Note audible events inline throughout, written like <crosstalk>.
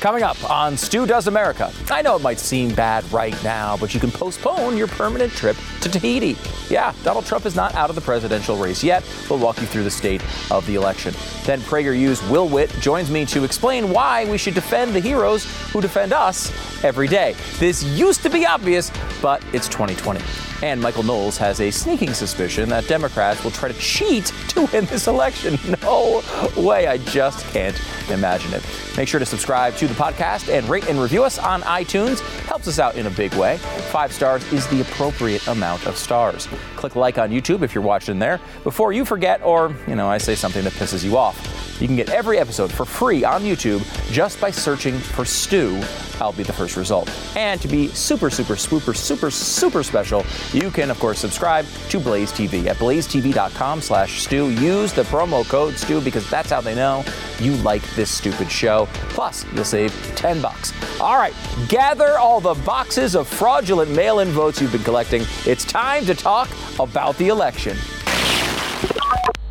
Coming up on Stu Does America. I know it might seem bad right now, but you can postpone your permanent trip to Tahiti. Yeah, Donald Trump is not out of the presidential race yet. We'll walk you through the state of the election. Then PragerU's Will Witt joins me to explain why we should defend the heroes who defend us every day. This used to be obvious, but it's 2020. And Michael Knowles has a sneaking suspicion that Democrats will try to cheat to win this election. <laughs> No way, I just can't imagine it. Make sure to subscribe to the podcast and rate and review us on iTunes. Helps us out in a big way. Five stars is the appropriate amount of stars. Click like on YouTube if you're watching there before you forget or, you know, I say something that pisses you off. You can get every episode for free on YouTube just by searching for Stu. I'll be the first result. And to be super, super, super, super, super special, you can, of course, subscribe to Blaze TV at blazetv.com slash Stu. Use the promo code Stu because that's how they know you like this stupid show. Plus, you'll save 10 bucks. All right, gather all the boxes of fraudulent mail-in votes you've been collecting. It's time to talk about the election.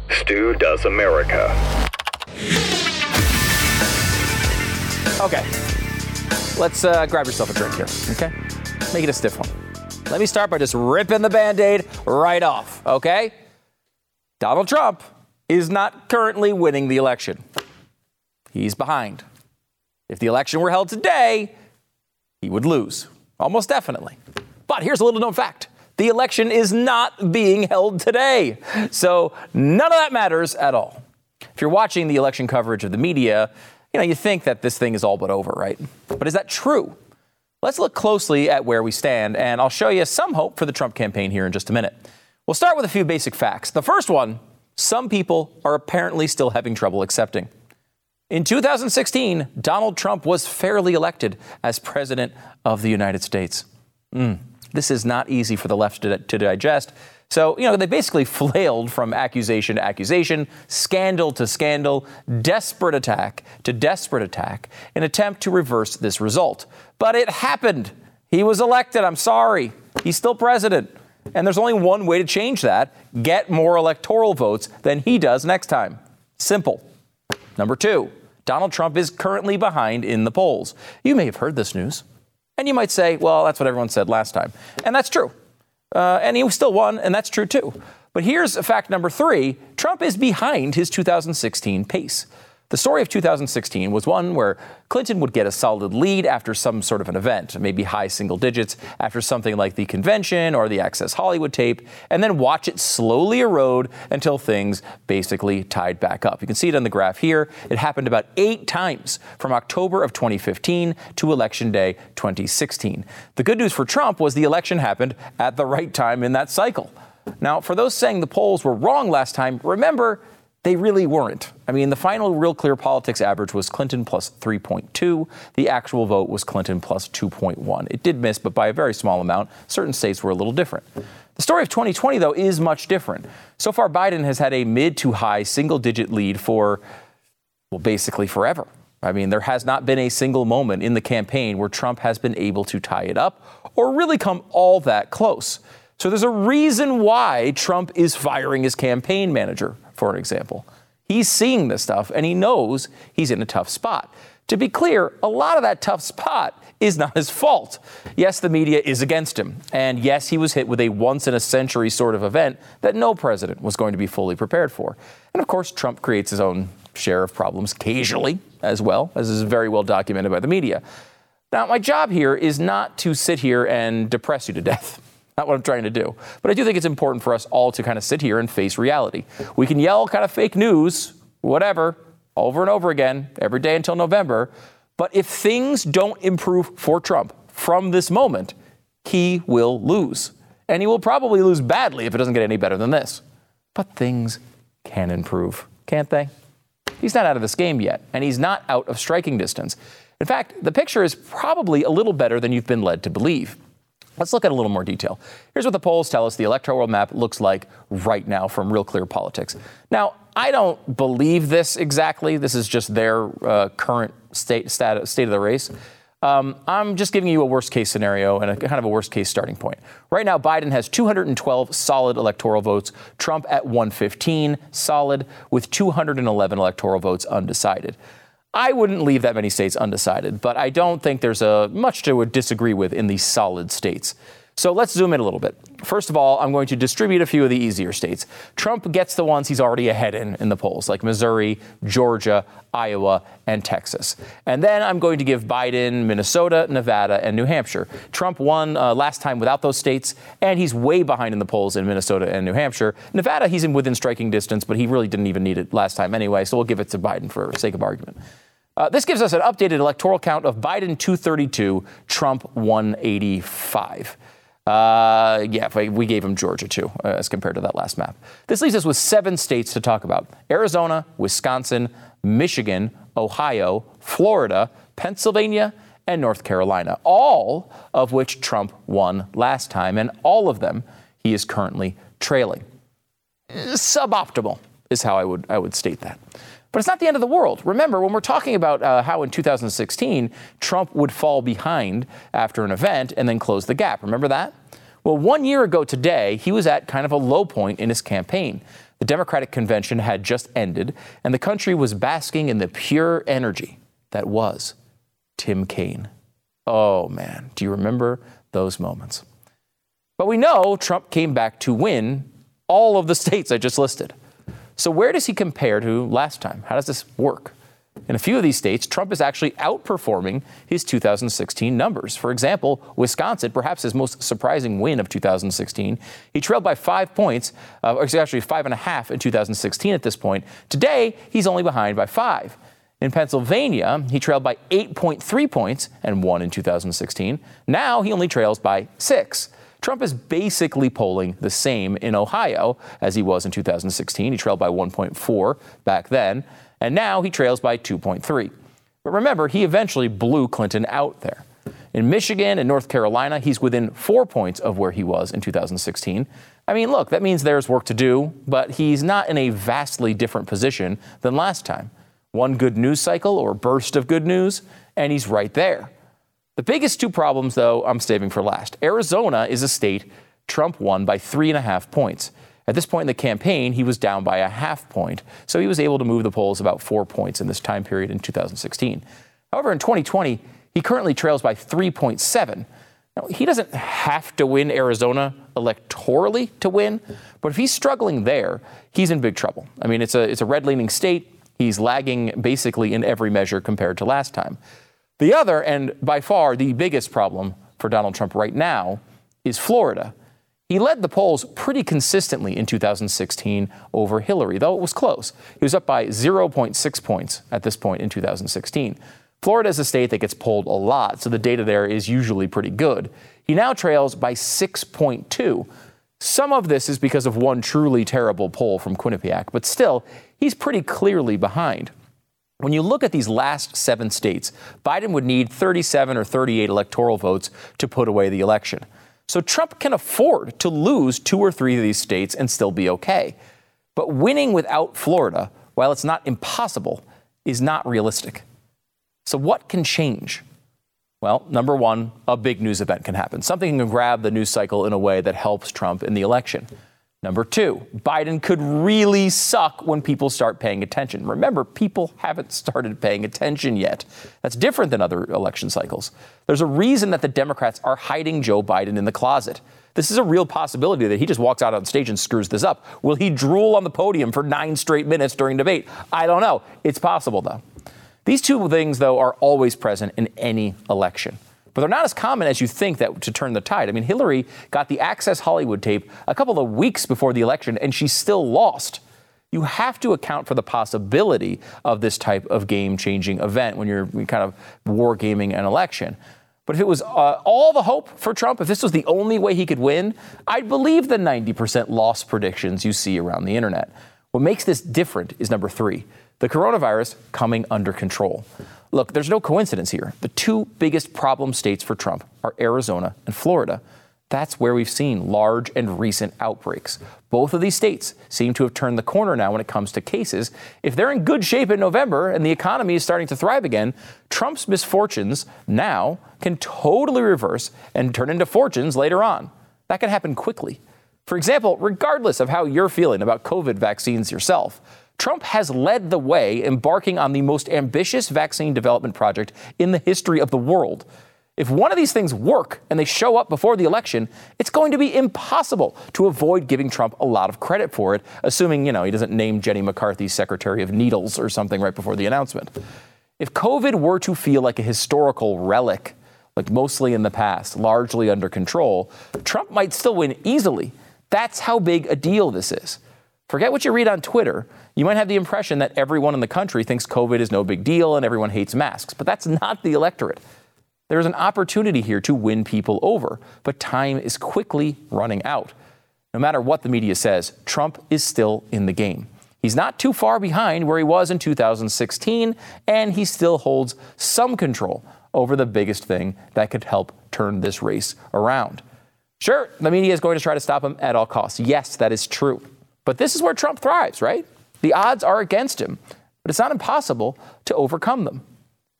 Stu Does America. Okay, let's uh, grab yourself a drink here, okay? Make it a stiff one. Let me start by just ripping the band aid right off, okay? Donald Trump is not currently winning the election. He's behind. If the election were held today, he would lose, almost definitely. But here's a little known fact the election is not being held today. So none of that matters at all. If you're watching the election coverage of the media, you know, you think that this thing is all but over, right? But is that true? Let's look closely at where we stand, and I'll show you some hope for the Trump campaign here in just a minute. We'll start with a few basic facts. The first one some people are apparently still having trouble accepting. In 2016, Donald Trump was fairly elected as President of the United States. Mm, this is not easy for the left to, to digest. So, you know, they basically <laughs> flailed from accusation to accusation, scandal to scandal, desperate attack to desperate attack, in attempt to reverse this result. But it happened. He was elected. I'm sorry. He's still president. And there's only one way to change that get more electoral votes than he does next time. Simple. Number two, Donald Trump is currently behind in the polls. You may have heard this news. And you might say, well, that's what everyone said last time. And that's true. Uh, and he still won, and that's true too. But here's fact number three Trump is behind his 2016 pace. The story of 2016 was one where Clinton would get a solid lead after some sort of an event, maybe high single digits, after something like the convention or the Access Hollywood tape, and then watch it slowly erode until things basically tied back up. You can see it on the graph here. It happened about eight times from October of 2015 to Election Day 2016. The good news for Trump was the election happened at the right time in that cycle. Now, for those saying the polls were wrong last time, remember, they really weren't. I mean, the final Real Clear Politics average was Clinton plus 3.2. The actual vote was Clinton plus 2.1. It did miss, but by a very small amount. Certain states were a little different. The story of 2020, though, is much different. So far, Biden has had a mid to high single digit lead for, well, basically forever. I mean, there has not been a single moment in the campaign where Trump has been able to tie it up or really come all that close. So there's a reason why Trump is firing his campaign manager for an example. He's seeing this stuff and he knows he's in a tough spot. To be clear, a lot of that tough spot is not his fault. Yes, the media is against him. And yes, he was hit with a once in a century sort of event that no president was going to be fully prepared for. And of course, Trump creates his own share of problems occasionally as well, as is very well documented by the media. Now, my job here is not to sit here and depress you to death. Not what I'm trying to do. But I do think it's important for us all to kind of sit here and face reality. We can yell kind of fake news, whatever, over and over again, every day until November. But if things don't improve for Trump from this moment, he will lose. And he will probably lose badly if it doesn't get any better than this. But things can improve, can't they? He's not out of this game yet, and he's not out of striking distance. In fact, the picture is probably a little better than you've been led to believe. Let's look at a little more detail. Here's what the polls tell us the electoral map looks like right now from Real Clear Politics. Now, I don't believe this exactly. This is just their uh, current state, state, state of the race. Um, I'm just giving you a worst case scenario and a kind of a worst case starting point. Right now, Biden has 212 solid electoral votes, Trump at 115 solid, with 211 electoral votes undecided. I wouldn't leave that many states undecided, but I don't think there's a much to disagree with in these solid states. So let's zoom in a little bit. First of all, I'm going to distribute a few of the easier states. Trump gets the ones he's already ahead in in the polls, like Missouri, Georgia, Iowa, and Texas. And then I'm going to give Biden Minnesota, Nevada, and New Hampshire. Trump won uh, last time without those states, and he's way behind in the polls in Minnesota and New Hampshire. Nevada, he's in within striking distance, but he really didn't even need it last time anyway, so we'll give it to Biden for sake of argument. Uh, this gives us an updated electoral count of Biden 232, Trump 185. Uh, yeah, we gave him Georgia too, uh, as compared to that last map. This leaves us with seven states to talk about Arizona, Wisconsin, Michigan, Ohio, Florida, Pennsylvania, and North Carolina, all of which Trump won last time, and all of them he is currently trailing. Suboptimal is how I would, I would state that. But it's not the end of the world. Remember, when we're talking about uh, how in 2016 Trump would fall behind after an event and then close the gap, remember that? Well, one year ago today, he was at kind of a low point in his campaign. The Democratic convention had just ended, and the country was basking in the pure energy that was Tim Kaine. Oh man, do you remember those moments? But we know Trump came back to win all of the states I just listed. So, where does he compare to last time? How does this work? In a few of these states, Trump is actually outperforming his 2016 numbers. For example, Wisconsin, perhaps his most surprising win of 2016, he trailed by five points, uh, actually five and a half in 2016 at this point. Today, he's only behind by five. In Pennsylvania, he trailed by 8.3 points and won in 2016. Now he only trails by six. Trump is basically polling the same in Ohio as he was in 2016. He trailed by 1.4 back then, and now he trails by 2.3. But remember, he eventually blew Clinton out there. In Michigan and North Carolina, he's within four points of where he was in 2016. I mean, look, that means there's work to do, but he's not in a vastly different position than last time. One good news cycle or burst of good news, and he's right there. The biggest two problems, though, I'm saving for last. Arizona is a state Trump won by three and a half points. At this point in the campaign, he was down by a half point, so he was able to move the polls about four points in this time period in 2016. However, in 2020, he currently trails by 3.7. Now, he doesn't have to win Arizona electorally to win, but if he's struggling there, he's in big trouble. I mean, it's a, it's a red leaning state. He's lagging basically in every measure compared to last time. The other, and by far the biggest problem for Donald Trump right now, is Florida. He led the polls pretty consistently in 2016 over Hillary, though it was close. He was up by 0.6 points at this point in 2016. Florida is a state that gets polled a lot, so the data there is usually pretty good. He now trails by 6.2. Some of this is because of one truly terrible poll from Quinnipiac, but still, he's pretty clearly behind. When you look at these last seven states, Biden would need 37 or 38 electoral votes to put away the election. So Trump can afford to lose two or three of these states and still be okay. But winning without Florida, while it's not impossible, is not realistic. So, what can change? Well, number one, a big news event can happen. Something can grab the news cycle in a way that helps Trump in the election. Number two, Biden could really suck when people start paying attention. Remember, people haven't started paying attention yet. That's different than other election cycles. There's a reason that the Democrats are hiding Joe Biden in the closet. This is a real possibility that he just walks out on stage and screws this up. Will he drool on the podium for nine straight minutes during debate? I don't know. It's possible, though. These two things, though, are always present in any election but they're not as common as you think that to turn the tide. I mean, Hillary got the Access Hollywood tape a couple of weeks before the election, and she still lost. You have to account for the possibility of this type of game changing event when you're kind of wargaming an election. But if it was uh, all the hope for Trump, if this was the only way he could win, I'd believe the 90% loss predictions you see around the internet. What makes this different is number three the coronavirus coming under control. Look, there's no coincidence here. The two biggest problem states for Trump are Arizona and Florida. That's where we've seen large and recent outbreaks. Both of these states seem to have turned the corner now when it comes to cases. If they're in good shape in November and the economy is starting to thrive again, Trump's misfortunes now can totally reverse and turn into fortunes later on. That can happen quickly. For example, regardless of how you're feeling about COVID vaccines yourself, Trump has led the way, embarking on the most ambitious vaccine development project in the history of the world. If one of these things work and they show up before the election, it's going to be impossible to avoid giving Trump a lot of credit for it, assuming, you know, he doesn't name Jenny McCarthy Secretary of Needles or something right before the announcement. If COVID were to feel like a historical relic, like mostly in the past, largely under control, Trump might still win easily. That's how big a deal this is. Forget what you read on Twitter. You might have the impression that everyone in the country thinks COVID is no big deal and everyone hates masks, but that's not the electorate. There's an opportunity here to win people over, but time is quickly running out. No matter what the media says, Trump is still in the game. He's not too far behind where he was in 2016, and he still holds some control over the biggest thing that could help turn this race around. Sure, the media is going to try to stop him at all costs. Yes, that is true. But this is where Trump thrives, right? The odds are against him, but it's not impossible to overcome them.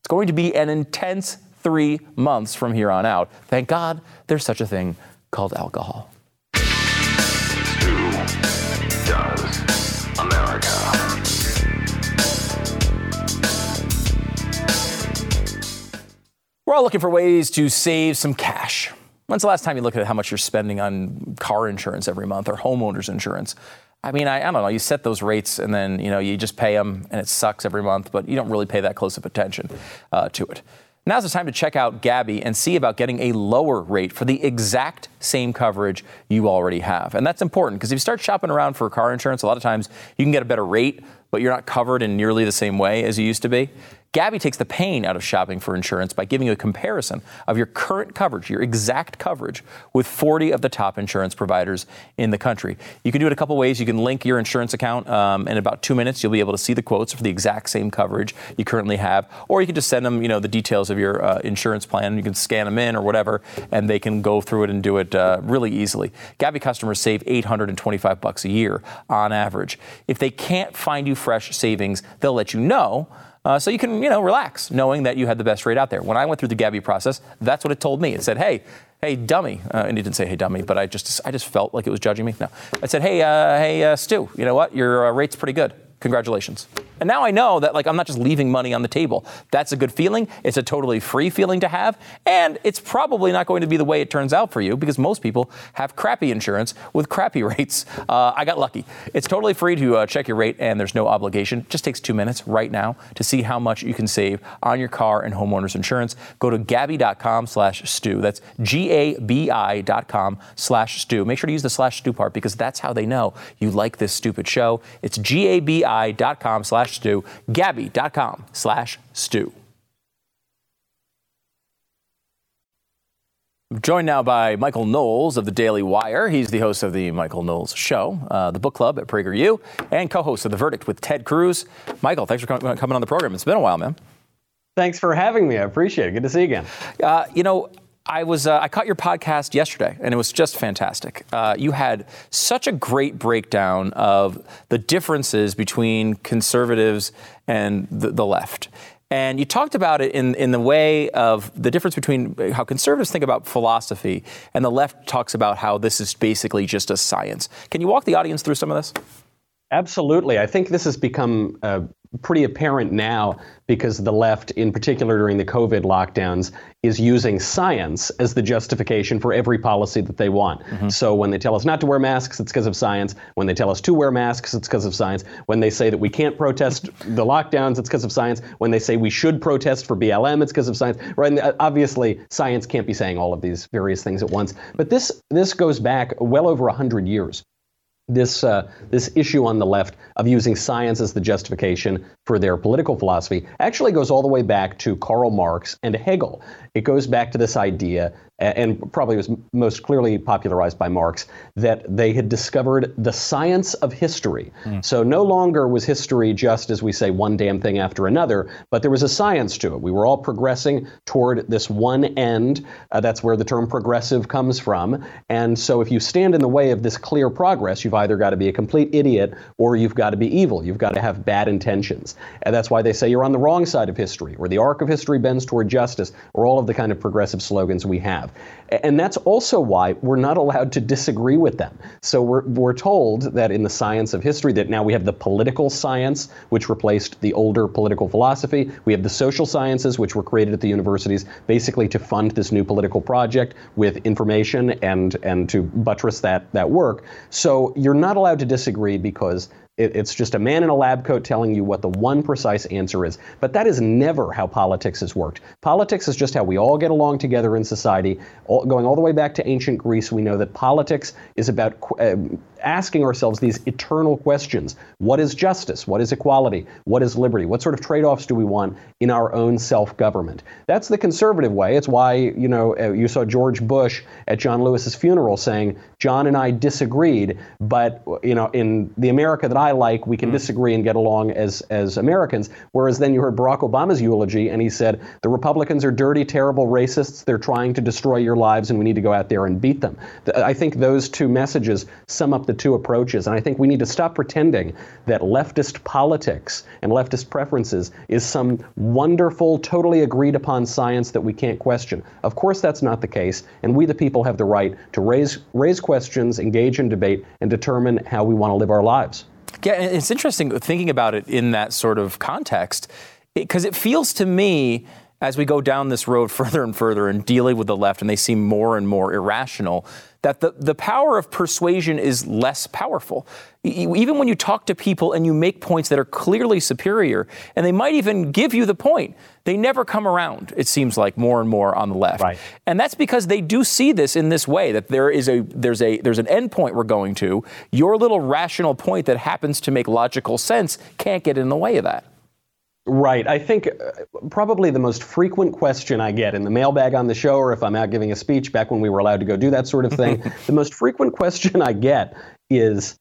It's going to be an intense three months from here on out. Thank God there's such a thing called alcohol. Stu Does America? We're all looking for ways to save some cash. When's the last time you looked at how much you're spending on car insurance every month or homeowners insurance? I mean, I, I, don't know. You set those rates and then you know you just pay them, and it sucks every month, but you don't really pay that close of attention uh, to it. Now's the time to check out Gabi and see about getting a lower rate for the exact same coverage you already have. And that's important because if you start shopping around for car insurance, a lot of times you can get a better rate, but you're not covered in nearly the same way as you used to be. Gabi takes the pain out of shopping for insurance by giving you a comparison of your current coverage, your exact coverage, with 40 of the top insurance providers in the country. You can do it a couple ways. You can link your insurance account. Um, in about two minutes, you'll be able to see the quotes for the exact same coverage you currently have, or you can just send them, you know, the details of your uh, insurance plan. You can scan them in or whatever, and they can go through it and do it uh, really easily. Gabi customers save 825 bucks a year on average. If they can't find you fresh savings, they'll let you know. Uh, so you can, you know, relax knowing that you had the best rate out there. When I went through the Gabi process, that's what it told me. It said, hey, hey, dummy. Uh, and it didn't say, hey, dummy, but I just, I just felt like it was judging me. No. I said, hey, uh, hey, uh, Stu, you know what? Your uh, rate's pretty good. Congratulations. And now I know that like I'm not just leaving money on the table. That's a good feeling. It's a totally free feeling to have, and it's probably not going to be the way it turns out for you because most people have crappy insurance with crappy <laughs> rates. Uh, I got lucky. It's totally free to uh, check your rate, and there's no obligation. It just takes two minutes right now to see how much you can save on your car and homeowners insurance. Go to Gabi.com/stu. That's G-A-B-I.com slash Stu. Make sure to use the slash Stu part because that's how they know you like this stupid show. It's G-A-B-I.com slash slash Stu, Gabi.com slash. I'm joined now by Michael Knowles of the Daily Wire. He's the host of the Michael Knowles Show, uh, the book club at PragerU, and co-host of The Verdict with Ted Cruz. Michael, thanks for coming on the program. It's been a while, man. Thanks for having me. I appreciate it. Good to see you again. Uh, you know, I was uh, I caught your podcast yesterday, and it was just fantastic. Uh, you had such a great breakdown of the differences between conservatives and the, the left. And you talked about it in, in the way of the difference between how conservatives think about philosophy and the left talks about how this is basically just a science. Can you walk the audience through some of this? Absolutely. I think this has become uh, pretty apparent now because the left, in particular during the COVID lockdowns, is using science as the justification for every policy that they want. Mm-hmm. So when they tell us not to wear masks, it's because of science. When they tell us to wear masks, it's because of science. When they say that we can't protest the lockdowns, it's because of science. When they say we should protest for BLM, it's because of science. Right? And uh, obviously, science can't be saying all of these various things at once. But this this goes back well over hundred years this uh, this issue on the left of using science as the justification for their political philosophy actually goes all the way back to Karl Marx and Hegel. It goes back to this idea and probably was most clearly popularized by Marx, that they had discovered the science of history. Mm. So no longer was history just, as we say, one damn thing after another, but there was a science to it. We were all progressing toward this one end. Uh, that's where the term progressive comes from. And so if you stand in the way of this clear progress, you've either got to be a complete idiot or you've got to be evil. You've got to have bad intentions. And that's why they say you're on the wrong side of history, or the arc of history bends toward justice, or all of the kind of progressive slogans we have. Have. And that's also why we're not allowed to disagree with them. So we're, we're told that in the science of history that now we have the political science, which replaced the older political philosophy. We have the social sciences, which were created at the universities basically to fund this new political project with information and, and to buttress that, that work. So you're not allowed to disagree because it, it's just a man in a lab coat telling you what the one precise answer is. But that is never how politics has worked. Politics is just how we all get along together in society. All, going all the way back to ancient Greece, we know that politics is about uh, asking ourselves these eternal questions What is justice? What is equality? What is liberty? What sort of trade offs do we want in our own self government? That's the conservative way. It's why, you know, uh, you saw George Bush at John Lewis's funeral saying, John and I disagreed, but, you know, in the America that I like, we can mm. disagree and get along as, as Americans. Whereas then you heard Barack Obama's eulogy, and he said, The Republicans are dirty, terrible racists. They're trying to destroy your lives, and we need to go out there and beat them. I think those two messages sum up the two approaches. And I think we need to stop pretending that leftist politics and leftist preferences is some wonderful, totally agreed upon science that we can't question. Of course, that's not the case. And we, the people, have the right to raise, raise questions, engage in debate, and determine how we want to live our lives. Yeah, it's interesting thinking about it in that sort of context because it, it feels to me as we go down this road <laughs> further and further and dealing with the left and they seem more and more irrational that the, the power of persuasion is less powerful. Even when you talk to people and you make points that are clearly superior, and they might even give you the point, they never come around, it seems like, more and more on the left. Right. And that's because they do see this in this way that there is a there's a there's an end point we're going to. Your little rational point that happens to make logical sense can't get in the way of that. Right. I think uh, probably the most frequent question I get in the mailbag on the show, or if I'm out giving a speech back when we were allowed to go do that sort of thing, <laughs> the most frequent question I get is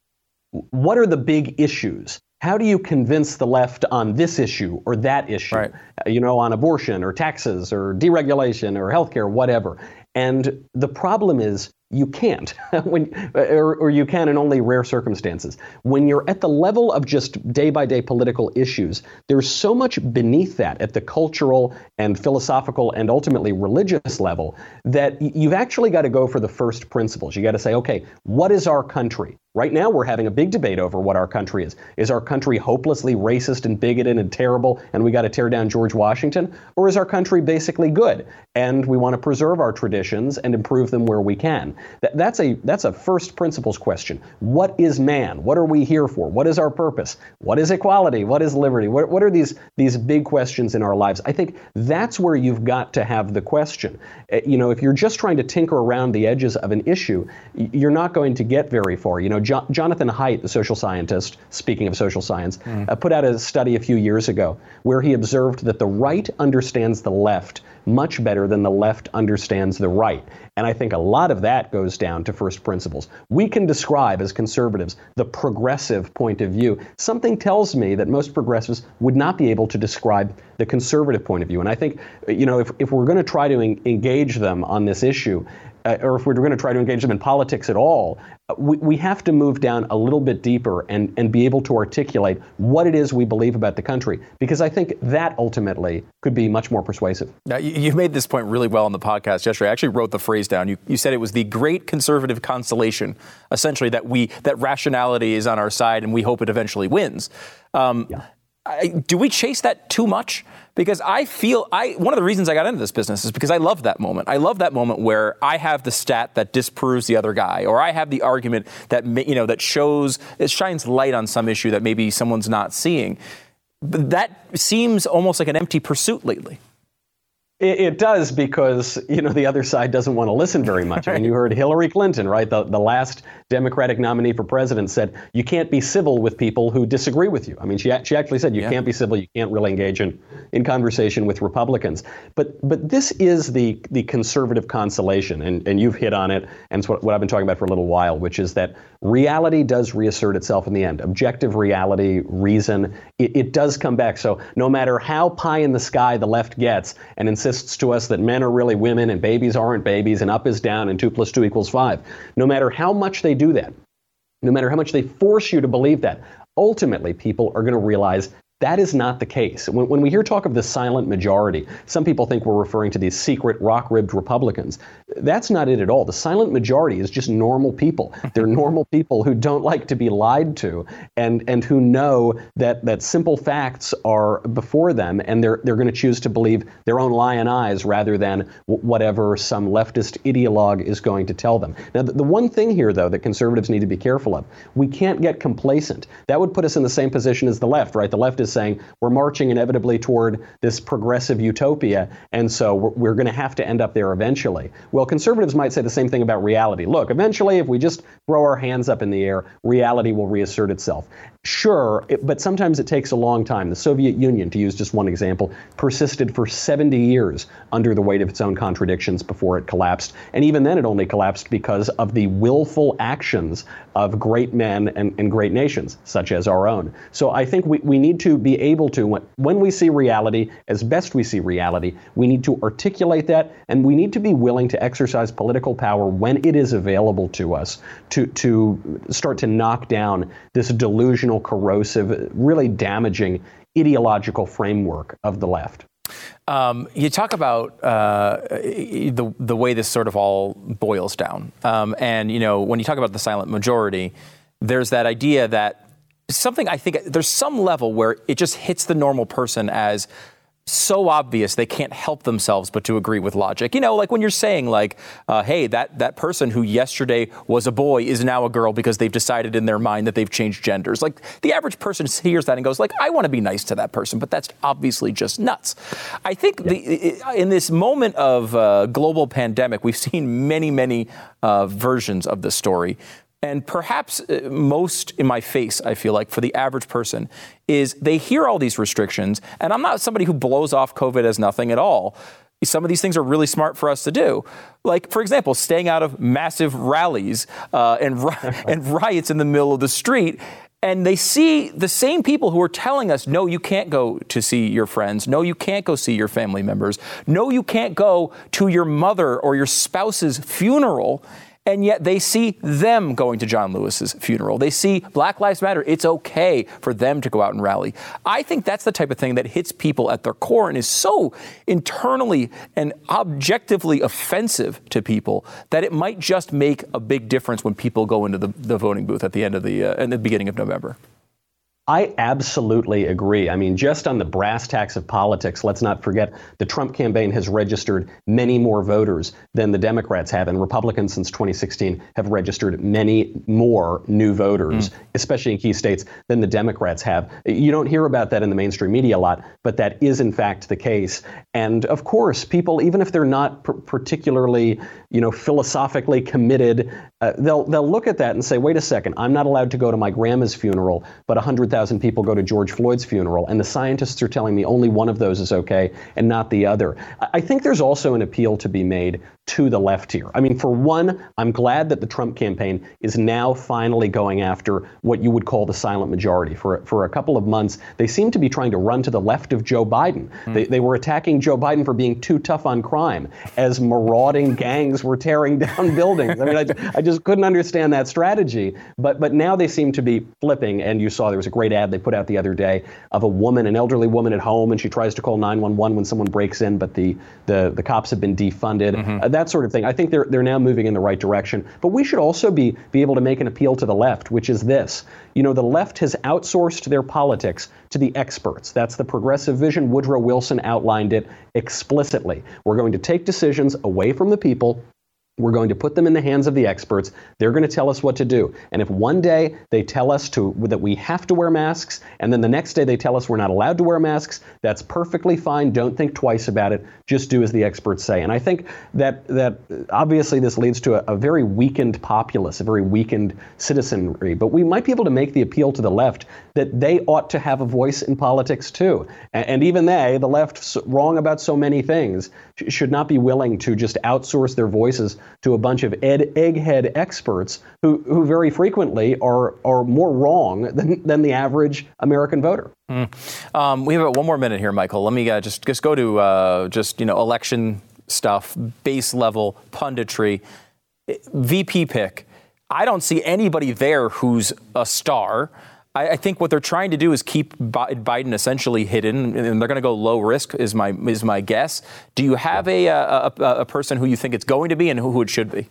what are the big issues? How do you convince the left on this issue or that issue? Right. Uh, you know, on abortion or taxes or deregulation or healthcare, whatever. And the problem is you can't <laughs> when or, or, you can in only rare circumstances when you're at the level of just day by day political issues there's so much beneath that at the cultural and philosophical and ultimately religious level that you've actually got to go for the first principles you got to say okay what is our country Right now, we're having a big debate over what our country is. Is our country hopelessly racist and bigoted and terrible, and we got to tear down George Washington? Or is our country basically good, and we want to preserve our traditions and improve them where we can? That, that's, a, that's a first principles question. What is man? What are we here for? What is our purpose? What is equality? What is liberty? What, what are these, these big questions in our lives? I think that's where you've got to have the question. Eh, you know, if you're just trying to tinker around the edges of an issue, you're not going to get very far. You know, jo- Jonathan Haidt, the social scientist, speaking of social science, mm. uh, put out a study a few years ago where he observed that the right understands the left much better than the left understands the right. And I think a lot of that goes down to first principles. We can describe as conservatives the progressive point of view. Something tells me that most progressives would not be able to describe the conservative point of view. And I think, you know, if, if we're going to try to en- engage them on this issue, uh, or if we're going to try to engage them in politics at all, we, we have to move down a little bit deeper and, and be able to articulate what it is we believe about the country, because I think that ultimately could be much more persuasive. Now, you, you made this point really well on the podcast yesterday. I actually wrote the phrase down. You, you said it was the great conservative constellation, essentially, that we that rationality is on our side and we hope it eventually wins. Um, yeah. I, do we chase that too much? Because I feel I one of the reasons I got into this business is because I love that moment. I love that moment where I have the stat that disproves the other guy, or I have the argument that you know that shows it shines light on some issue that maybe someone's not seeing. But that seems almost like an empty pursuit lately. It, it, does because you know the other side doesn't want to listen very much. I mean, you heard Hillary Clinton, right? The the last Democratic nominee for president said you can't be civil with people who disagree with you. I mean, she she actually said you yeah. can't be civil. You can't really engage in in conversation with Republicans. But but this is the the conservative consolation, and and you've hit on it, and it's what, what I've been talking about for a little while, which is that reality does reassert itself in the end. Objective reality, reason, it, it does come back. So no matter how pie in the sky the left gets, and insists to us that men are really women and babies aren't babies and up is down and 2 plus 2 equals 5. No matter how much they do that, no matter how much they force you to believe that, ultimately people are going to realize That is not the case. When, when, we hear talk of the silent majority, some people think we're referring to these secret rock ribbed Republicans. That's not it at all. The silent majority is just normal people. They're <laughs> normal people who don't like to be lied to and, and who know that, that simple facts are before them and they're, they're going to choose to believe their own lion eyes rather than w- whatever some leftist ideologue is going to tell them. Now, the, the one thing here, though, that conservatives need to be careful of, we can't get complacent. That would put us in the same position as the left, right? The left is saying we're marching inevitably toward this progressive utopia, and so we're, we're going to have to end up there eventually. Well, conservatives might say the same thing about reality. Look, eventually, if we just throw our hands up in the air, reality will reassert itself. Sure, it, but sometimes it takes a long time. The Soviet Union, to use just one example, persisted for 70 years under the weight of its own contradictions before it collapsed. And even then, it only collapsed because of the willful actions of great men and, and great nations, such as our own. So I think we, we need to be able to, when, when we see reality, as best we see reality, we need to articulate that, and we need to be willing to exercise political power when it is available to us to, to start to knock down this delusional corrosive, really damaging ideological framework of the left. Um, you talk about uh, the the way this sort of all boils down, um, and you know when you talk about the silent majority, there's that idea that something I think there's some level where it just hits the normal person as so obvious they can't help themselves but to agree with logic. You know, like when you're saying like, uh, hey, that that person who yesterday was a boy is now a girl because they've decided in their mind that they've changed genders. Like the average person hears that and goes like, I want to be nice to that person, but that's obviously just nuts. I think yeah. the, in this moment of uh, global pandemic, we've seen many, many uh, versions of the story. And perhaps uh, most in my face, I feel like, for the average person, is they hear all these restrictions. And I'm not somebody who blows off COVID as nothing at all. Some of these things are really smart for us to do. Like, for example, staying out of massive rallies uh, and, <laughs> and riots in the middle of the street and they see the same people who are telling us, no, you can't go to see your friends. No, you can't go see your family members. No, you can't go to your mother or your spouse's funeral and yet they see them going to John Lewis's funeral. They see Black Lives Matter. It's okay for them to go out and rally. I think that's the type of thing that hits people at their core and is so internally and objectively offensive to people that it might just make a big difference when people go into the, the voting booth at the end of the uh, in the beginning of November. I absolutely agree. I mean, just on the brass tacks of politics, let's not forget the Trump campaign has registered many more voters than the Democrats have, and Republicans since 2016 have registered many more new voters, mm. especially in key states, than the Democrats have. You don't hear about that in the mainstream media a lot, but that is in fact the case. And of course, people, even if they're not particularly, you know, philosophically committed, uh, they'll they'll look at that and say, wait a second, I'm not allowed to go to my grandma's funeral, but 100,000 people go to George Floyd's funeral, and the scientists are telling me only one of those is okay and not the other. I think there's also an appeal to be made to the left here. I mean, for one, I'm glad that the Trump campaign is now finally going after what you would call the silent majority. For, for a couple of months, they seem to be trying to run to the left of Joe Biden. Mm. They, they were attacking Joe Biden for being too tough on crime as marauding gangs were tearing <laughs> down buildings. I mean, I, I just couldn't understand that strategy. But, but now they seem to be flipping, and you saw there was a great ad they put out the other day of a woman, an elderly woman at home, and she tries to call 911 when someone breaks in, but the, the, the cops have been defunded. Mm-hmm. Uh, that sort of thing. I think they're, they're now moving in the right direction. But we should also be, be able to make an appeal to the left, which is this. You know, the left has outsourced their politics to the experts. That's the progressive vision. Woodrow Wilson outlined it explicitly. We're going to take decisions away from the people we're going to put them in the hands of the experts. They're going to tell us what to do. And if one day they tell us to that we have to wear masks, and then the next day they tell us we're not allowed to wear masks, that's perfectly fine. Don't think twice about it. Just do as the experts say. And I think that that obviously this leads to a, a very weakened populace, a very weakened citizenry. But we might be able to make the appeal to the left that they ought to have a voice in politics too. And, and even they, the left, wrong about so many things, sh- should not be willing to just outsource their voices to a bunch of ed- egghead experts who, who very frequently are, are more wrong than, than the average American voter. Mm. Um, we have one more minute here, Michael. Let me uh, just, just go to uh, just, you know, election stuff, base level punditry, VP pick. I don't see anybody there who's a star. I, I think what they're trying to do is keep Biden essentially hidden, and they're going to go low risk. Is my is my guess. Do you have a, a, a, a person who you think it's going to be and who, who it should be?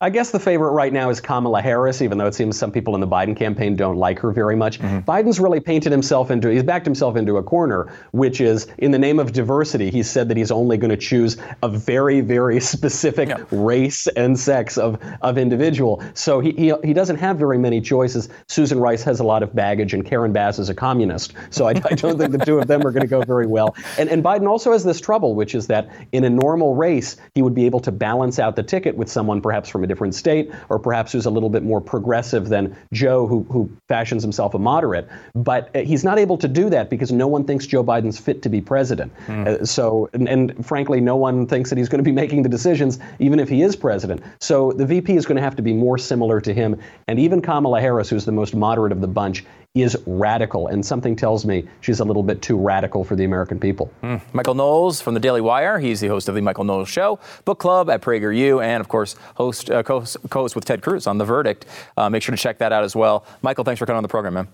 I guess the favorite right now is Kamala Harris, even though it seems some people in the Biden campaign don't like her very much. Mm-hmm. Biden's really painted himself into, he's backed himself into a corner, which is in the name of diversity, he said that he's only going to choose a very, very <laughs> specific yeah. race and sex of, of individual. So he, he, he doesn't have very many choices. Susan Rice has a lot of baggage, and Karen Bass is a communist. So I, I don't think the two of them are going to go very well. And, and Biden also has this trouble, which is that in a normal race, he would be able to balance out the ticket with someone perhaps from a different state, or perhaps who's a little bit more progressive than Joe, who, who fashions himself a moderate. But uh, he's not able to do that because no one thinks Joe Biden's fit to be president. Mm. Uh, so, and, and, frankly, no one thinks that he's going to be <laughs> making the decisions, even if he is president. So the VP is going to have to be more similar to him. And even Kamala Harris, who's the most moderate of the bunch, is radical, and something tells me she's a little bit too radical for the American people. Mm. Michael Knowles from the Daily Wire. He's the host of the Michael Knowles Show, book club at PragerU, and of course, host uh, co-host, co-host with Ted Cruz on The Verdict. Uh, make sure to check that out as well. Michael, thanks for coming on the program, man.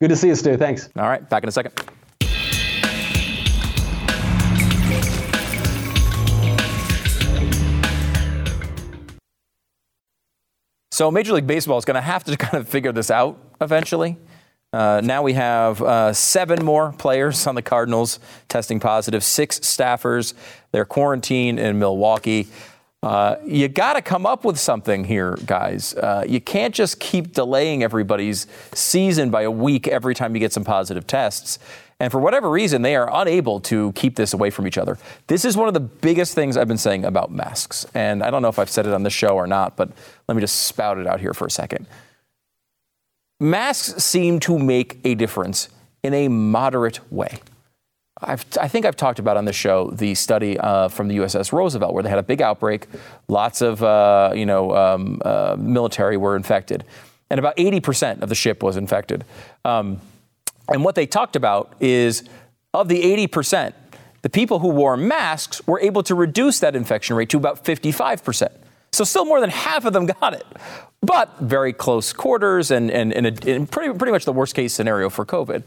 Good to see you, Stu. Thanks. All right, back in a second. So Major League Baseball is going to have to <laughs> kind of figure this out eventually. Uh, now we have uh, seven more players on the Cardinals testing positive, six staffers. They're quarantined in Milwaukee. Uh, you got to come up with something here, guys. Uh, you can't just keep delaying everybody's season by a week every time you get some positive tests. And for whatever reason, they are unable to keep this away from each other. This is one of the biggest things I've been saying about masks. And I don't know if I've said it on this show or not, but let me just spout it out here for a second. Masks seem to make a difference in a moderate way. I've, i think I've talked about on the show the study uh, from the USS Roosevelt where they had a big outbreak, lots of uh, you know um, uh, military were infected, and about 80% of the ship was infected. Um, and what they talked about is of the 80%, the people who wore masks were able to reduce that infection rate to about 55%. So still more than half of them <laughs> got it, but very close quarters and, and, and, a, and pretty, pretty much the worst case scenario for COVID.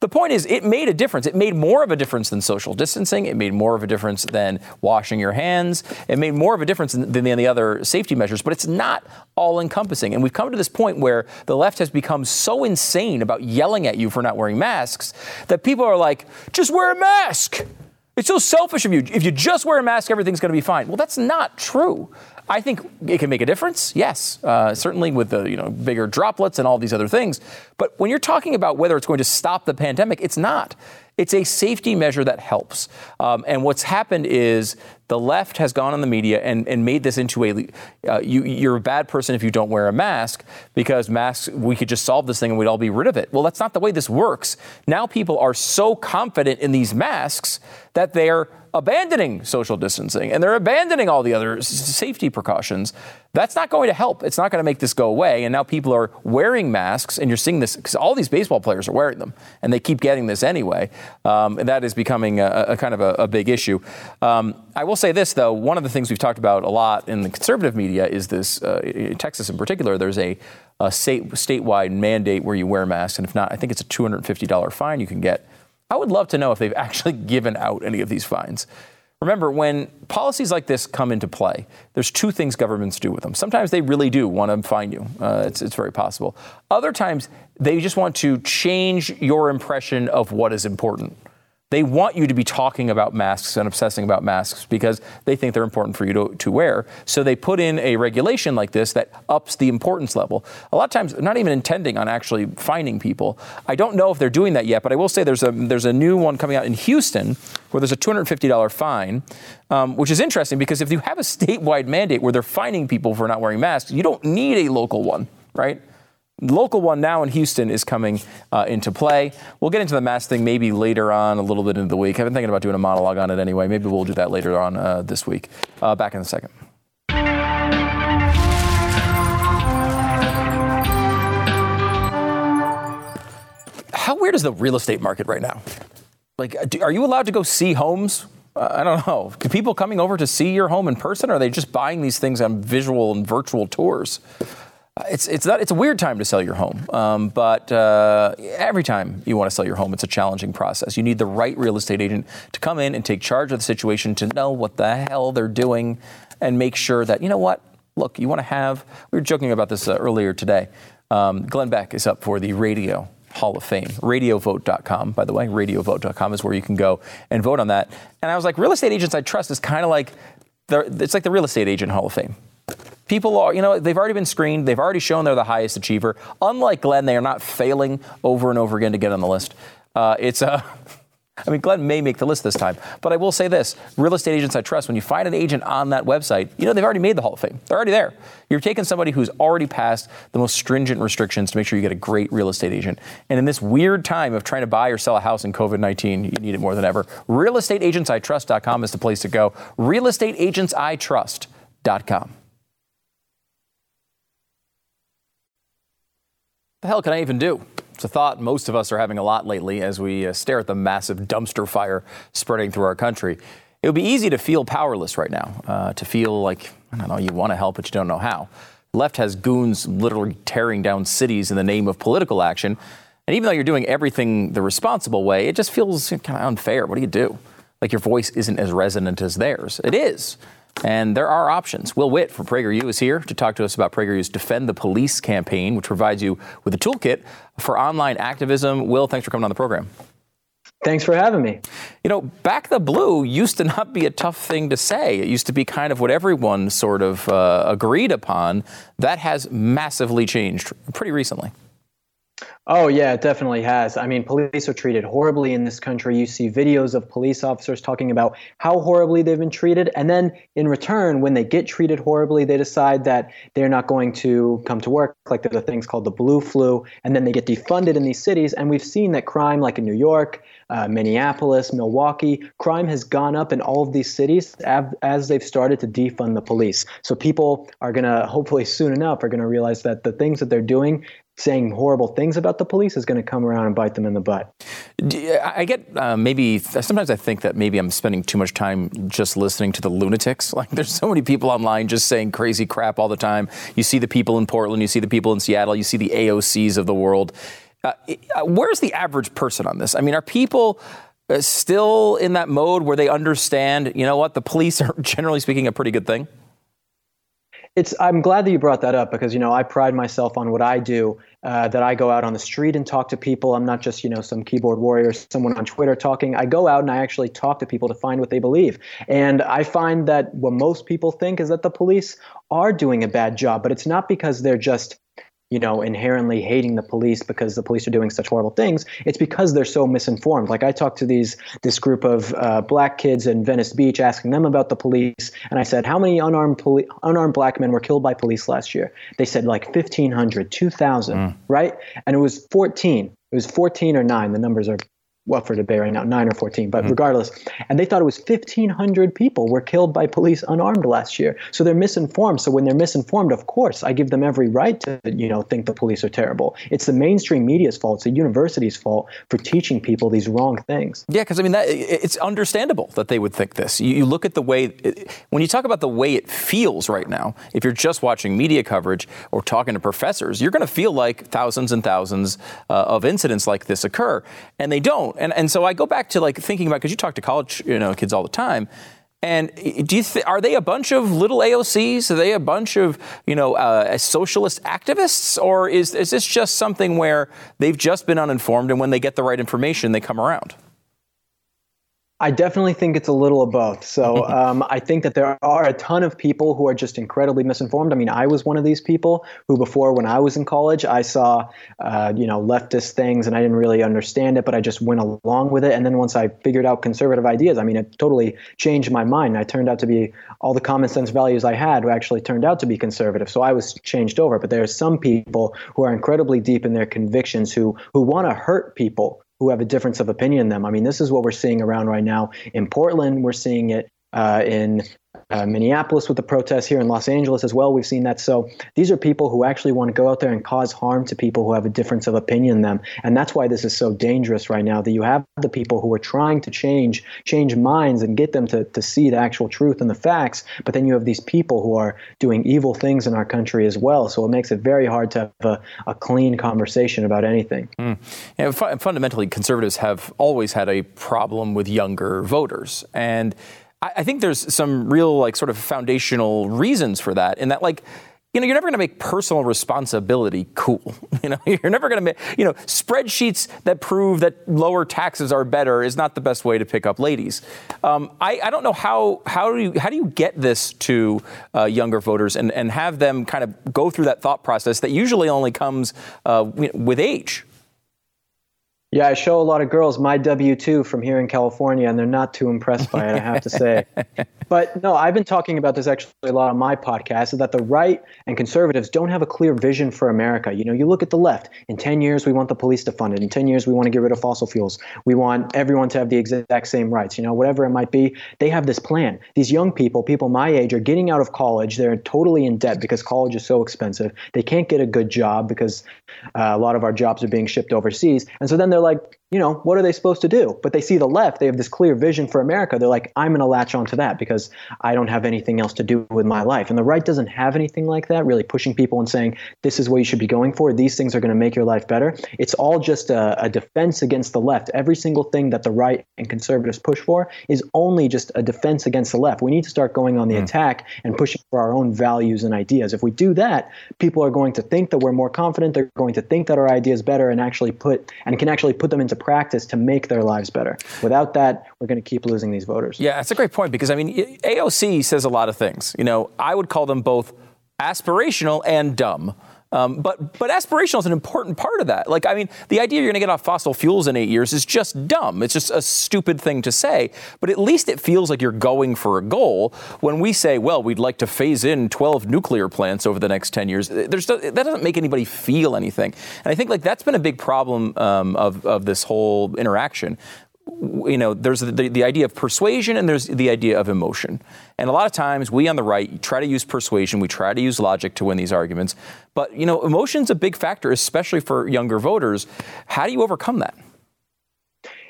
The point is, it made a difference. It made more of a difference than social distancing. It made more of a difference than washing your hands. It made more of a difference than, than the other safety measures, but it's not all encompassing. And we've come to this point where the left has become so insane about yelling at you for not wearing masks that people are like, just wear a mask. It's so selfish of you. If you just wear a mask, everything's going to be fine. Well, that's not true. I think it can make a difference. Yes, uh, certainly with the you know bigger droplets and all these other things. But when you're talking about whether it's going to stop the pandemic, it's not. It's a safety measure that helps. Um, and what's happened is the left has gone on the media and, and made this into a uh, you, you're a bad person if you don't wear a mask because masks we could just solve this thing and we'd all be rid of it. Well, that's not the way this works. Now people are so confident in these masks that they're abandoning social distancing and they're abandoning all the other safety precautions. That's not going to help. It's not going to make this go away. And now people are wearing masks, and you're seeing this because all these baseball players are wearing them, and they keep getting this anyway. Um, and that is becoming a, a kind of a, a big issue. Um, I will say this, though. One of the things we've talked about a lot in the conservative media is this, uh, in Texas in particular, there's a, a state, statewide mandate where you wear masks. And if not, I think it's a $250 fine you can get. I would love to know if they've <laughs> actually given out any of these fines. Remember, when policies like this come into play, there's two things governments do with them. Sometimes they really do want to fine you. Uh, it's, it's very possible. Other times, they just want to change your impression of what is important. They want you to be talking about masks and obsessing about masks because they think they're important for you to, to wear. So they put in a regulation like this that ups the importance level. A lot of times, not even intending on actually finding people. I don't know if they're doing that yet, but I will say there's a there's a new one coming out in Houston where there's a $250 fine, um, which is interesting because if you have a statewide mandate where they're fining people for not wearing masks, you don't need a local one, right? Local one now in Houston is coming uh, into play. We'll get into the mask thing maybe later on, a little bit into the week. I've been thinking about doing a monologue on it anyway. Maybe we'll do that later on uh, this week. Uh, back in a second. How weird is the real estate market right now? Like, are you allowed to go see homes? Uh, I don't know. People coming over to see your home in person, or are they just buying these things on visual and virtual tours? It's it's not it's a weird time to sell your home, um, but uh, every time you want to sell your home, it's a challenging process. You need the right real estate agent to come in and take charge of the situation, to know what the hell they're doing, and make sure that you know what. Look, you want to have. We were joking about this uh, earlier today. Um, Glenn Beck is up for the radio Hall of Fame. Radiovote.com, by the way. Radiovote.com is where you can go and vote on that. And I was like, real estate agents I trust is kind of like the, it's like the real estate agent Hall of Fame. People are, you know, they've already been screened. They've already shown they're the highest achiever. Unlike Glenn, they are not failing over and over again to get on the list. Uh, it's a <laughs> I mean, Glenn may make the list this time, but I will say this real estate agents I trust, when you find an agent on that website, you know they've already made the Hall of Fame. They're already there. You're taking somebody who's already passed the most stringent restrictions to make sure you get a great real estate agent. And in this weird time of trying to buy or sell a house in COVID 19, you need it more than ever. RealestateAgentsITrust.com is the place to go. RealestateAgentsITrust.com. The hell can I even do? It's a thought most of us are having a lot lately as we uh, stare at the massive dumpster fire spreading through our country. It would be easy to feel powerless right now, uh, to feel like, I don't know, you want to help, but you don't know how. Left has goons literally tearing down cities in the name of political action. And even though you're doing everything the responsible way, it just feels kind of unfair. What do you do? Like your voice isn't as resonant as theirs. It is. And there are options. Will Witt from PragerU is here to talk to us about PragerU's Defend the Police campaign, which provides you with a toolkit for online activism. Will, thanks for coming on the program. Thanks for having me. You know, back the blue used to not be a tough thing to say. It used to be kind of what everyone sort of uh, agreed upon. That has massively changed pretty recently. Oh, yeah, it definitely has. I mean, police are treated horribly in this country. You see videos of police officers talking about how horribly they've been treated. And then in return, when they get treated horribly, they decide that they're not going to come to work. Like there are things called the blue flu. And then they get defunded in these cities. And we've seen that crime, like in New York, uh, Minneapolis, Milwaukee, crime has gone up in all of these cities as they've started to defund the police. So people are going to, hopefully soon enough, are going to realize that the things that they're doing saying horrible things about the police is going to come around and bite them in the butt. I get uh, maybe sometimes I think that maybe I'm spending too much time just listening to the lunatics. <laughs> Like there's so many people online just saying crazy crap all the time. You see the people in Portland, you see the people in Seattle, you see the AOCs of the world. Uh, uh, where's the average person on this? I mean, are people uh, still in that mode where they understand, you know what, the police <laughs> are generally speaking a pretty good thing? It's, I'm glad that you brought that up because you know I pride myself on what I do. Uh, that I go out on the street and talk to people. I'm not just you know some keyboard warrior, someone on Twitter talking. I go out and I actually talk to people to find what they believe. And I find that what most people think is that the police are doing a bad job, but it's not because they're just you know, inherently hating the police because the police are doing such horrible things. It's because they're so misinformed. Like I talked to these this group of uh, black kids in Venice Beach, asking them about the police, and I said, "How many unarmed poli- unarmed black men were killed by police last year?" They said like 1,500, 2,000, mm. right? And it was 14. It was 14 or nine. The numbers are well for debate right now, nine or 14, but mm-hmm. regardless. And they thought it was 1,500 people were killed by police unarmed last year. So they're misinformed. So when they're misinformed, of course, I give them every right to, you know, think the police are terrible. It's the mainstream media's fault. It's the university's fault for teaching people these wrong things. Yeah, because I mean, that, it's understandable that they would think this. You, you look at the way, it, when you talk about the way it feels right now, if you're just watching media coverage or talking to professors, you're going to feel like thousands and thousands uh, of incidents like this occur. And they don't. And, and so I go back to like thinking about because you talk to college you know kids all the time. And do you th- are they a bunch of little AOCs? Are they a bunch of you know uh, socialist activists, or is is this just something where they've just been uninformed, and when they get the right information, they come around? I definitely think it's a little of both. So <laughs> um, I think that there are a ton of people who are just incredibly misinformed. I mean, I was one of these people who, before when I was in college, I saw, uh, you know, leftist things and I didn't really understand it, but I just went along with it. And then once I figured out conservative ideas, I mean, it totally changed my mind. I turned out to be all the common sense values I had actually turned out to be conservative. So I was changed over. But there are some people who are incredibly deep in their convictions who who want to hurt people who have a difference of opinion than them. I mean, this is what we're seeing around right now in Portland. We're seeing it. Uh, in uh, Minneapolis with the protests here in Los Angeles as well. We've seen that. So these are people who actually want to go out there and cause harm to people who have a difference of opinion than them, and that's why this is so dangerous right now. That you have the people who are trying to change change minds and get them to to see the actual truth and the facts, but then you have these people who are doing evil things in our country as well. So it makes it very hard to have a, a clean conversation about anything. Mm. Yeah, fu- fundamentally, conservatives have always had a problem with younger voters, and I, think there's some real like sort of foundational reasons for that, in that like you know, you're never going to make personal responsibility cool. <laughs> You know, you're never going to make, you know, spreadsheets that prove that lower taxes are better is not the best way to pick up ladies. Um, I, I, don't know how, how do you, how do you get this to uh, younger voters and, and have them kind of go through that thought process that usually only comes uh, with age? Yeah, I show a lot of girls my W 2 from here in California, and they're not too impressed by it, I have to say. <laughs> but no, I've been talking about this actually a lot on my podcast is that the right and conservatives don't have a clear vision for America. You know, you look at the left, in 10 years, we want the police to fund it. In 10 years, we want to get rid of fossil fuels. We want everyone to have the exact same rights, you know, whatever it might be. They have this plan. These young people, people my age, are getting out of college. They're totally in debt because college is so expensive. They can't get a good job because uh, a lot of our jobs are being shipped overseas. And so then they're like, you know, what are they supposed to do? But they see the left, they have this clear vision for America. They're like, I'm going to latch onto that because I don't have anything else to do with my life. And the right doesn't have anything like that, really pushing people and saying, this is what you should be going for. These things are going to make your life better. It's all just a, a defense against the left. Every single thing that the right and conservatives push for is only just a defense against the left. We need to start going on the mm. attack and pushing for our own values and ideas. If we do that, people are going to think that we're more confident. They're going to think that our ideas better and actually put and can actually put them into practice to make their lives better. Without that, we're going to keep losing these voters. Yeah, that's a great point because I mean, AOC says a lot of things. You know, I would call them both aspirational and dumb. Um, but but aspirational is an important part of that. Like I mean, the idea you're going to get off fossil fuels in eight years is just dumb. It's just a stupid thing to say. But at least it feels like you're going for a goal. When we say, well, we'd like to phase in 12 nuclear plants over the next 10 years, there's that doesn't make anybody feel anything. And I think like that's been a big problem um, of of this whole interaction you know, there's the, the idea of persuasion and there's the idea of emotion. And a lot of times we on the right try to use persuasion, we try to use logic to win these arguments. But, you know, emotion's a big factor, especially for younger voters. How do you overcome that?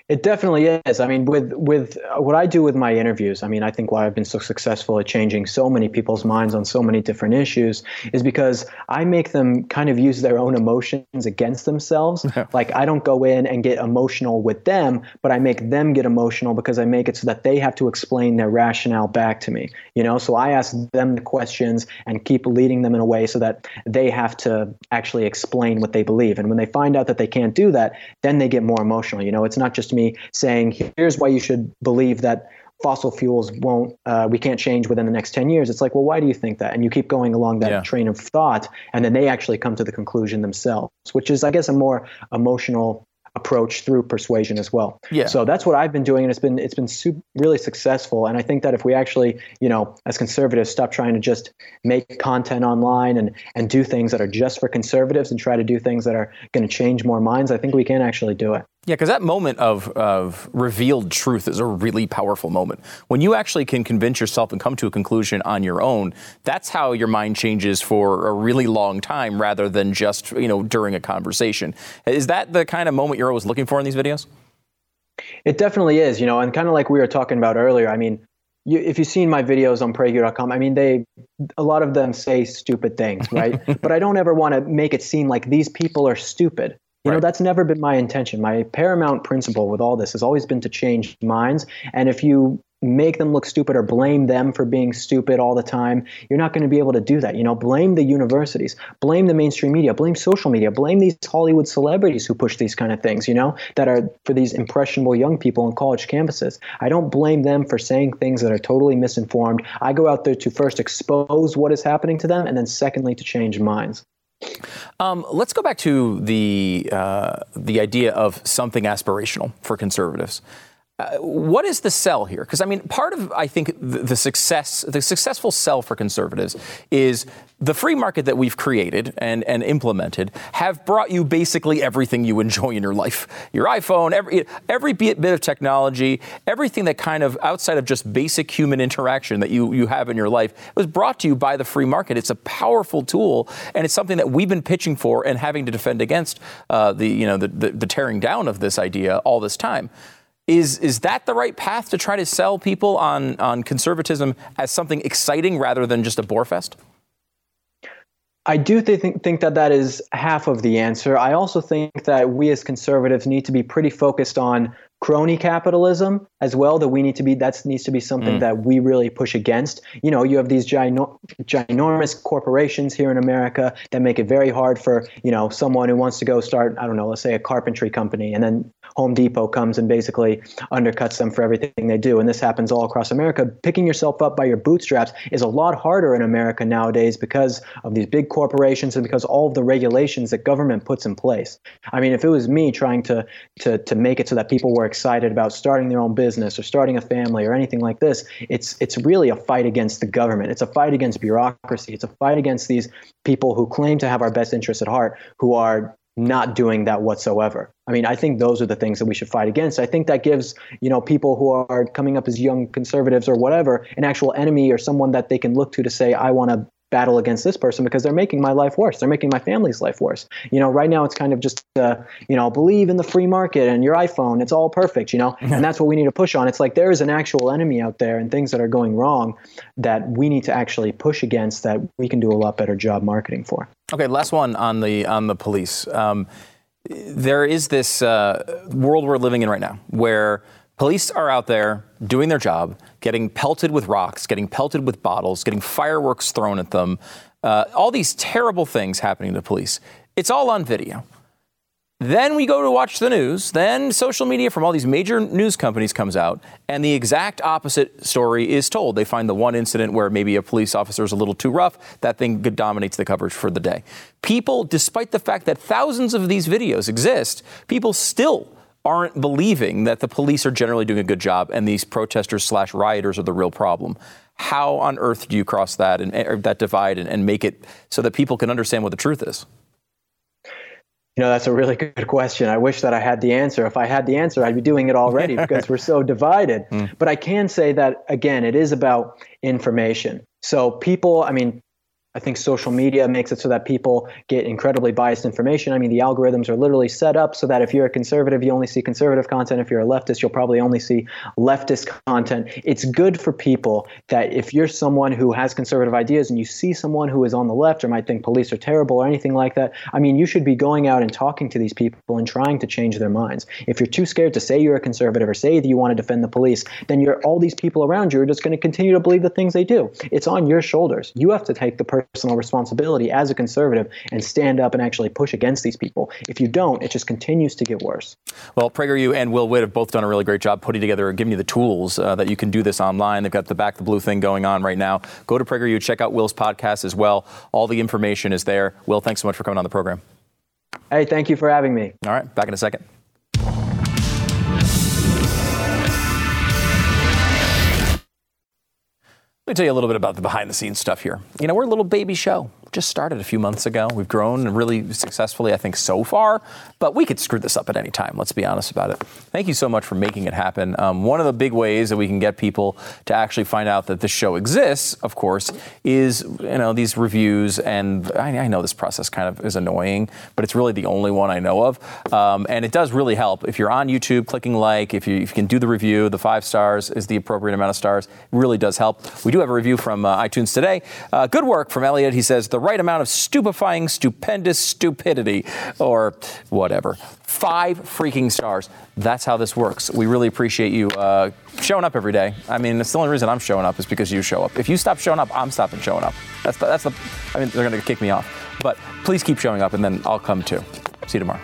It definitely is. I mean, with with uh, what I do with my interviews, I mean, I think why I've been so successful at changing so many people's minds on so many different issues is because I make them kind of use their own emotions against themselves. <laughs> like I don't go in and get emotional with them, but I make them get emotional because I make it so that they have to explain their rationale back to me. You know, so I ask them the questions and keep leading them in a way so that they have to actually explain what they believe. And when they find out that they can't do that, then they get more emotional. You know, it's not just me saying, here's why you should believe that fossil fuels won't uh, we can't change within the next 10 years it's like well why do you think that and you keep going along that yeah. train of thought and then they actually come to the conclusion themselves which is i guess a more emotional approach through persuasion as well. Yeah. So that's what I've been doing, and it's been it's been super, really successful. And I think that if we actually, you know, as conservatives, stop trying to just make content online and and do things that are just for conservatives and try to do things that are going to change more minds, I think we can actually do it. Yeah, because that moment of, of revealed truth is a really powerful moment. When you actually can convince yourself and come to a conclusion on your own, that's how your mind changes for a really long time rather than just, you know, during a conversation. Is that the kind of moment you're always looking for in these videos? It definitely is, you know, and kind of like we were talking about earlier. I mean, you, if you've seen my videos on PragerU.com, I mean, they a lot of them say stupid things, right? <laughs> but I don't ever want to make it seem like these people are stupid. You right. know, that's never been my intention. My paramount principle with all this has always been to change minds. And if you make them look stupid or blame them for being stupid all the time, you're not going to be able to do that. You know, blame the universities, blame the mainstream media, blame social media, blame these Hollywood celebrities who push these kind of things, you know, that are for these impressionable young people on college campuses. I don't blame them for saying things that are totally misinformed. I go out there to first expose what is happening to them and then secondly to change minds. Um, let's go back to the uh, the idea of something aspirational for conservatives. Uh, what is the sell here? Because I mean, part of I think the, the, success, the successful sell for conservatives is the free market that we've created and, and implemented have brought you basically everything you enjoy in your life. Your iPhone, every every bit, of technology, everything that kind of outside of just basic human interaction that you you have in your life was brought to you by the free market. It's a powerful tool, and it's something that we've been pitching for and having to defend against uh, the you know the, the, the tearing down of this idea all this time. Is, is that the right path to try to sell people on, on conservatism as something exciting rather than just a bore fest? I do think, think that that is half of the answer. I also think that we as conservatives need to be pretty focused on crony capitalism as well that we need to be that needs to be something mm. that we really push against you know you have these gino- ginormous corporations here in america that make it very hard for you know someone who wants to go start i don't know let's say a carpentry company and then home depot comes and basically undercuts them for everything they do and this happens all across america picking yourself up by your bootstraps is a lot harder in america nowadays because of these big corporations and because all of the regulations that government puts in place i mean if it was me trying to to to make it so that people were excited about starting their own business or starting a family or anything like this, it's it's really a fight against the government. It's a fight against bureaucracy. It's a fight against these people who claim to have our best interests at heart, who are not doing that whatsoever. I mean, I think those are the things that we should fight against. I think that gives, you know, people who are coming up as young conservatives or whatever, an actual enemy or someone that they can look to to say, I want to battle against this person because they're making my life worse. They're making my family's life worse. You know, right now it's kind of just, uh, you know, believe in the free market and your iPhone. It's all perfect, you know, <laughs> and that's what we need to push on. It's like there is an actual enemy out there and things that are going wrong that we need to actually push against that we can do a lot better job marketing for. Okay, last one on the on the police. Um, there is this uh, world we're living in right now where police are out there doing their job getting pelted with rocks, getting pelted with bottles, getting fireworks thrown at them, uh, all these terrible things happening to police. It's all on video. Then we go to watch the news. Then social media from all these major news companies comes out, and the exact opposite story is told. They find the one incident where maybe a police officer is a little too rough. That thing dominates the coverage for the day. People, despite the fact that thousands of these videos exist, people still aren't believing that the police are generally doing a good job and these protesters slash rioters are the real problem. How on earth do you cross that and er, that divide and, and make it so that people can understand what the truth is? You know, that's a really <laughs> good question. I wish that I had the answer. If I had the answer, I'd be doing it already because we're so divided. <laughs> Mm. But I can say that, again, it is about information. So people, I mean, I think social media makes it so that people get incredibly biased information. I mean, the algorithms are literally set up so that if you're a conservative, you only see conservative content. If you're a leftist, you'll probably only see leftist content. It's good for people that if you're someone who has conservative ideas and you see someone who is on the left or might think police are terrible or anything like that, I mean, you should be going out and talking to these people and trying to change their minds. If you're too scared to say you're a conservative or say that you want to defend the police, then you're all these people around you are just going to continue to believe the things they do. It's on your shoulders. You have to take the personal responsibility as a conservative and stand up and actually push against these people. If you don't, it just continues to get worse. Well, PragerU and Will Witt have both done a really great job putting together, giving you the tools uh, that you can do this online. They've got the Back the Blue thing going on right now. Go to PragerU, check out Will's podcast as well. All the information is there. Will, thanks so much for coming on the program. Hey, thank you for having me. All right, back in a second. Let me tell you a little bit about the behind the scenes stuff here. You know, we're a little baby show just started a few months ago. We've grown really successfully, I think, so far, but we could screw this up at any time. Let's be honest about it. Thank you so much for making it happen. Um, one of the big ways that we can get people to actually find out that this show exists, of course, is you know these reviews. And I, I know this process kind of is annoying, but it's really the only one I know of, um, and it does really help if you're on YouTube, clicking like. If you, if you can do the review, the five stars is the appropriate amount of stars. It really does help. We do have a review from uh, iTunes today. Uh, good work from Elliot. He says the right amount of stupefying, stupendous stupidity, or whatever. Five freaking stars. That's how this works. We really appreciate you uh, showing up every day. I mean, it's the only reason I'm showing up is because you show up. If you stop showing up, I'm stopping showing up. That's the, that's the. I mean, they're to kick me off. But please keep showing up, and then I'll come too. See you tomorrow.